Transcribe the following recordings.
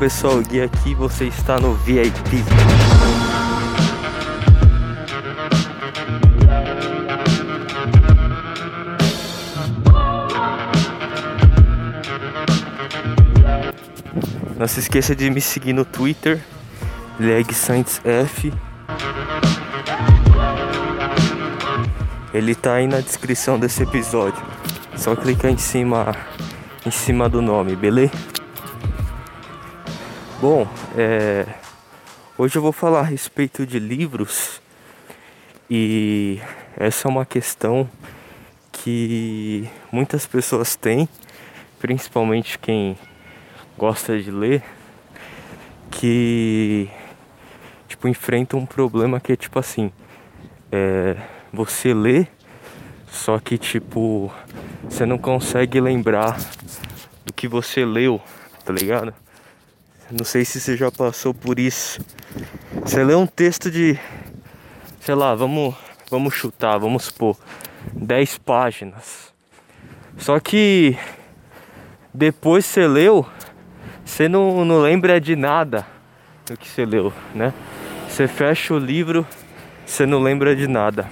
Pessoal, Gui aqui, você está no VIP. Não se esqueça de me seguir no Twitter, Leg. Ele tá aí na descrição desse episódio. Só clicar em cima em cima do nome, beleza? Bom, é... hoje eu vou falar a respeito de livros e essa é uma questão que muitas pessoas têm, principalmente quem gosta de ler, que tipo enfrenta um problema que é tipo assim, é, você lê, só que tipo você não consegue lembrar do que você leu, tá ligado? Não sei se você já passou por isso. Você lê um texto de, sei lá, vamos, vamos chutar, vamos supor, 10 páginas. Só que depois você leu, você não, não lembra de nada do que você leu, né? Você fecha o livro, você não lembra de nada.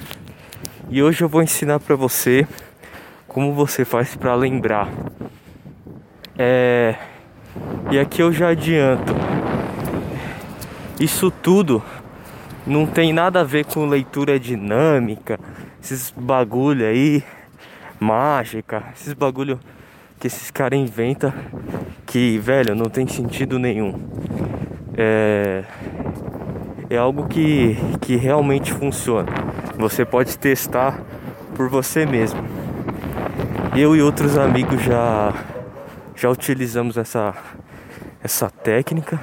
E hoje eu vou ensinar para você como você faz para lembrar. É e aqui eu já adianto. Isso tudo não tem nada a ver com leitura dinâmica, esses bagulho aí, mágica, esses bagulho que esses caras inventam que, velho, não tem sentido nenhum. É, é algo que, que realmente funciona. Você pode testar por você mesmo. Eu e outros amigos já já utilizamos essa essa técnica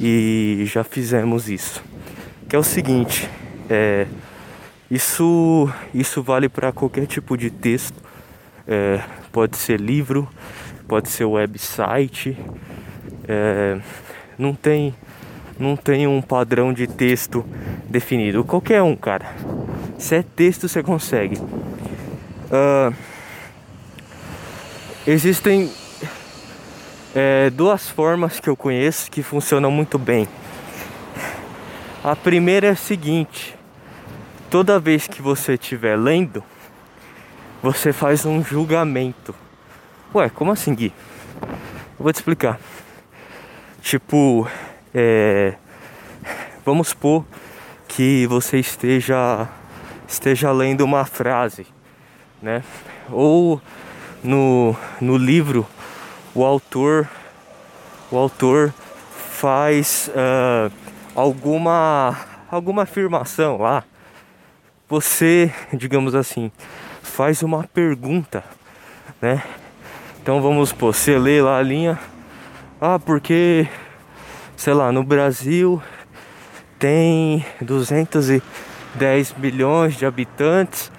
e já fizemos isso. Que é o seguinte, é, isso, isso vale para qualquer tipo de texto, é, pode ser livro, pode ser website, é, não tem não tem um padrão de texto definido. Qualquer um, cara. Se é texto, você consegue. Uh, existem é, duas formas que eu conheço que funcionam muito bem. A primeira é a seguinte: toda vez que você estiver lendo, você faz um julgamento. Ué, como assim, Gui? Eu vou te explicar. Tipo, é, vamos supor que você esteja esteja lendo uma frase, né? Ou no, no livro o autor o autor faz uh, alguma alguma afirmação lá. Você digamos assim faz uma pergunta né? Então vamos supor, você lê lá a linha. Ah porque sei lá no Brasil tem 210 milhões de habitantes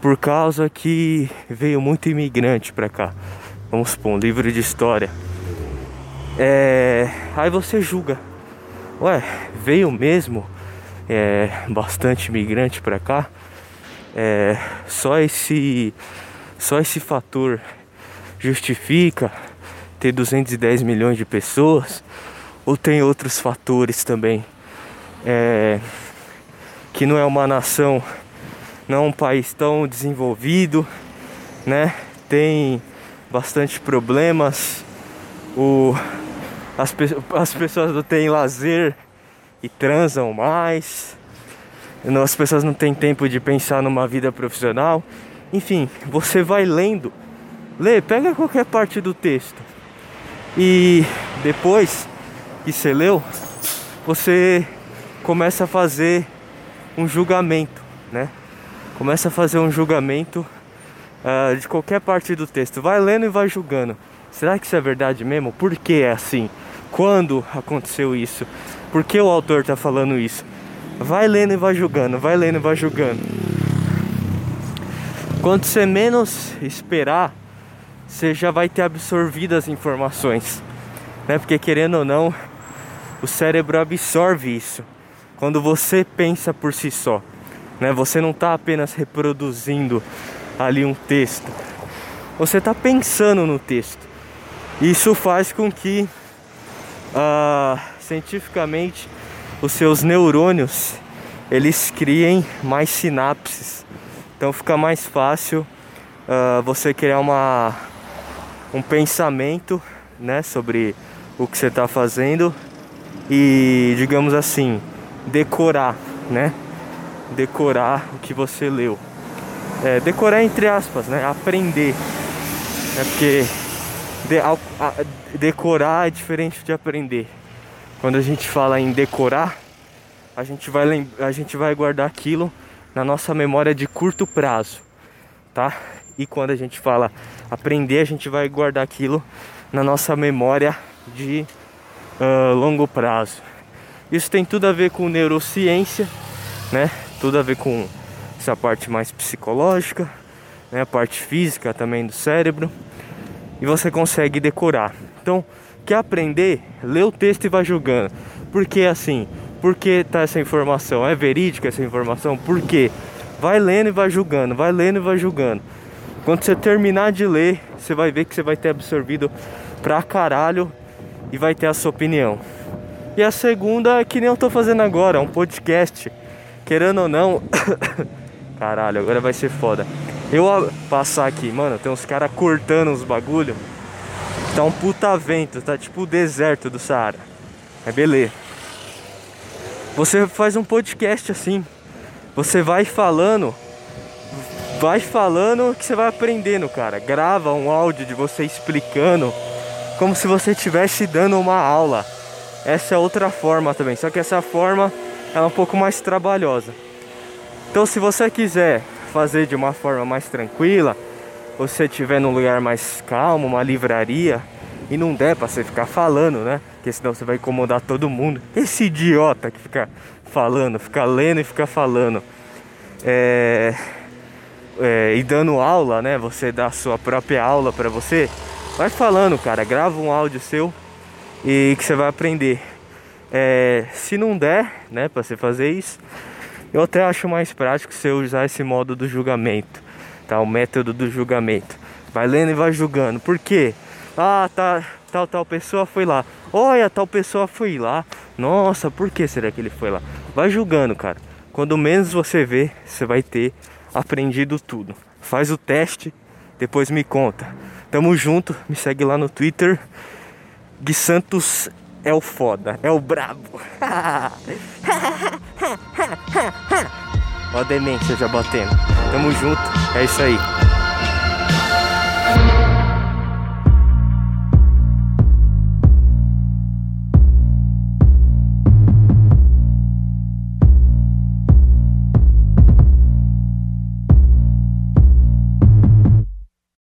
por causa que veio muito imigrante para cá vamos supor, um livro de história. É, aí você julga, ué, veio mesmo é, bastante imigrante para cá. É, só esse, só esse fator justifica ter 210 milhões de pessoas ou tem outros fatores também é, que não é uma nação, não é um país tão desenvolvido, né? Tem bastante problemas. O, as, as pessoas não têm lazer e transam mais. As pessoas não têm tempo de pensar numa vida profissional. Enfim, você vai lendo. Lê, pega qualquer parte do texto. E depois que você leu, você começa a fazer um julgamento, né? Começa a fazer um julgamento uh, de qualquer parte do texto. Vai lendo e vai julgando. Será que isso é verdade mesmo? Por que é assim? Quando aconteceu isso? Por que o autor está falando isso? Vai lendo e vai julgando, vai lendo e vai julgando. Quando você menos esperar, você já vai ter absorvido as informações. Né? Porque querendo ou não, o cérebro absorve isso. Quando você pensa por si só. Né? Você não está apenas reproduzindo ali um texto. Você está pensando no texto. Isso faz com que uh, cientificamente os seus neurônios eles criem mais sinapses. Então fica mais fácil uh, você criar uma, um pensamento né, sobre o que você está fazendo e, digamos assim, decorar, né? Decorar o que você leu. É, decorar entre aspas, né? Aprender. É porque de, a, a, decorar é diferente de aprender. Quando a gente fala em decorar, a gente vai, a gente vai guardar aquilo na nossa memória de curto prazo, tá? E quando a gente fala aprender, a gente vai guardar aquilo na nossa memória de uh, longo prazo. Isso tem tudo a ver com neurociência, né? Tudo a ver com essa parte mais psicológica, né? A parte física também do cérebro. E você consegue decorar. Então, quer aprender? Lê o texto e vai julgando. Porque assim, por que tá essa informação? É verídica essa informação? Por quê? Vai lendo e vai julgando, vai lendo e vai julgando. Quando você terminar de ler, você vai ver que você vai ter absorvido pra caralho e vai ter a sua opinião. E a segunda é que nem eu tô fazendo agora, um podcast. Querendo ou não. Caralho, agora vai ser foda. Eu passar aqui, mano, tem uns caras cortando os bagulho. Tá um puta vento, tá tipo o deserto do Saara. É beleza. Você faz um podcast assim. Você vai falando. Vai falando que você vai aprendendo, cara. Grava um áudio de você explicando como se você estivesse dando uma aula. Essa é outra forma também, só que essa forma é um pouco mais trabalhosa. Então, se você quiser fazer de uma forma mais tranquila, você estiver num lugar mais calmo, uma livraria, e não der pra você ficar falando, né? Porque senão você vai incomodar todo mundo. Esse idiota que fica falando, fica lendo e fica falando. É, é, e dando aula, né? Você dá a sua própria aula para você. Vai falando, cara, grava um áudio seu e que você vai aprender. É, se não der, né, para você fazer isso, eu até acho mais prático você usar esse modo do julgamento, tá? O método do julgamento. Vai lendo e vai julgando. Por quê? Ah, tá, tal, tal pessoa foi lá. Olha, tal pessoa foi lá. Nossa, por que será que ele foi lá? Vai julgando, cara. Quando menos você vê, você vai ter aprendido tudo. Faz o teste, depois me conta. Tamo junto, me segue lá no Twitter. Gui Santos é o foda, é o brabo. Ó a demência já batendo. Tamo junto, é isso aí.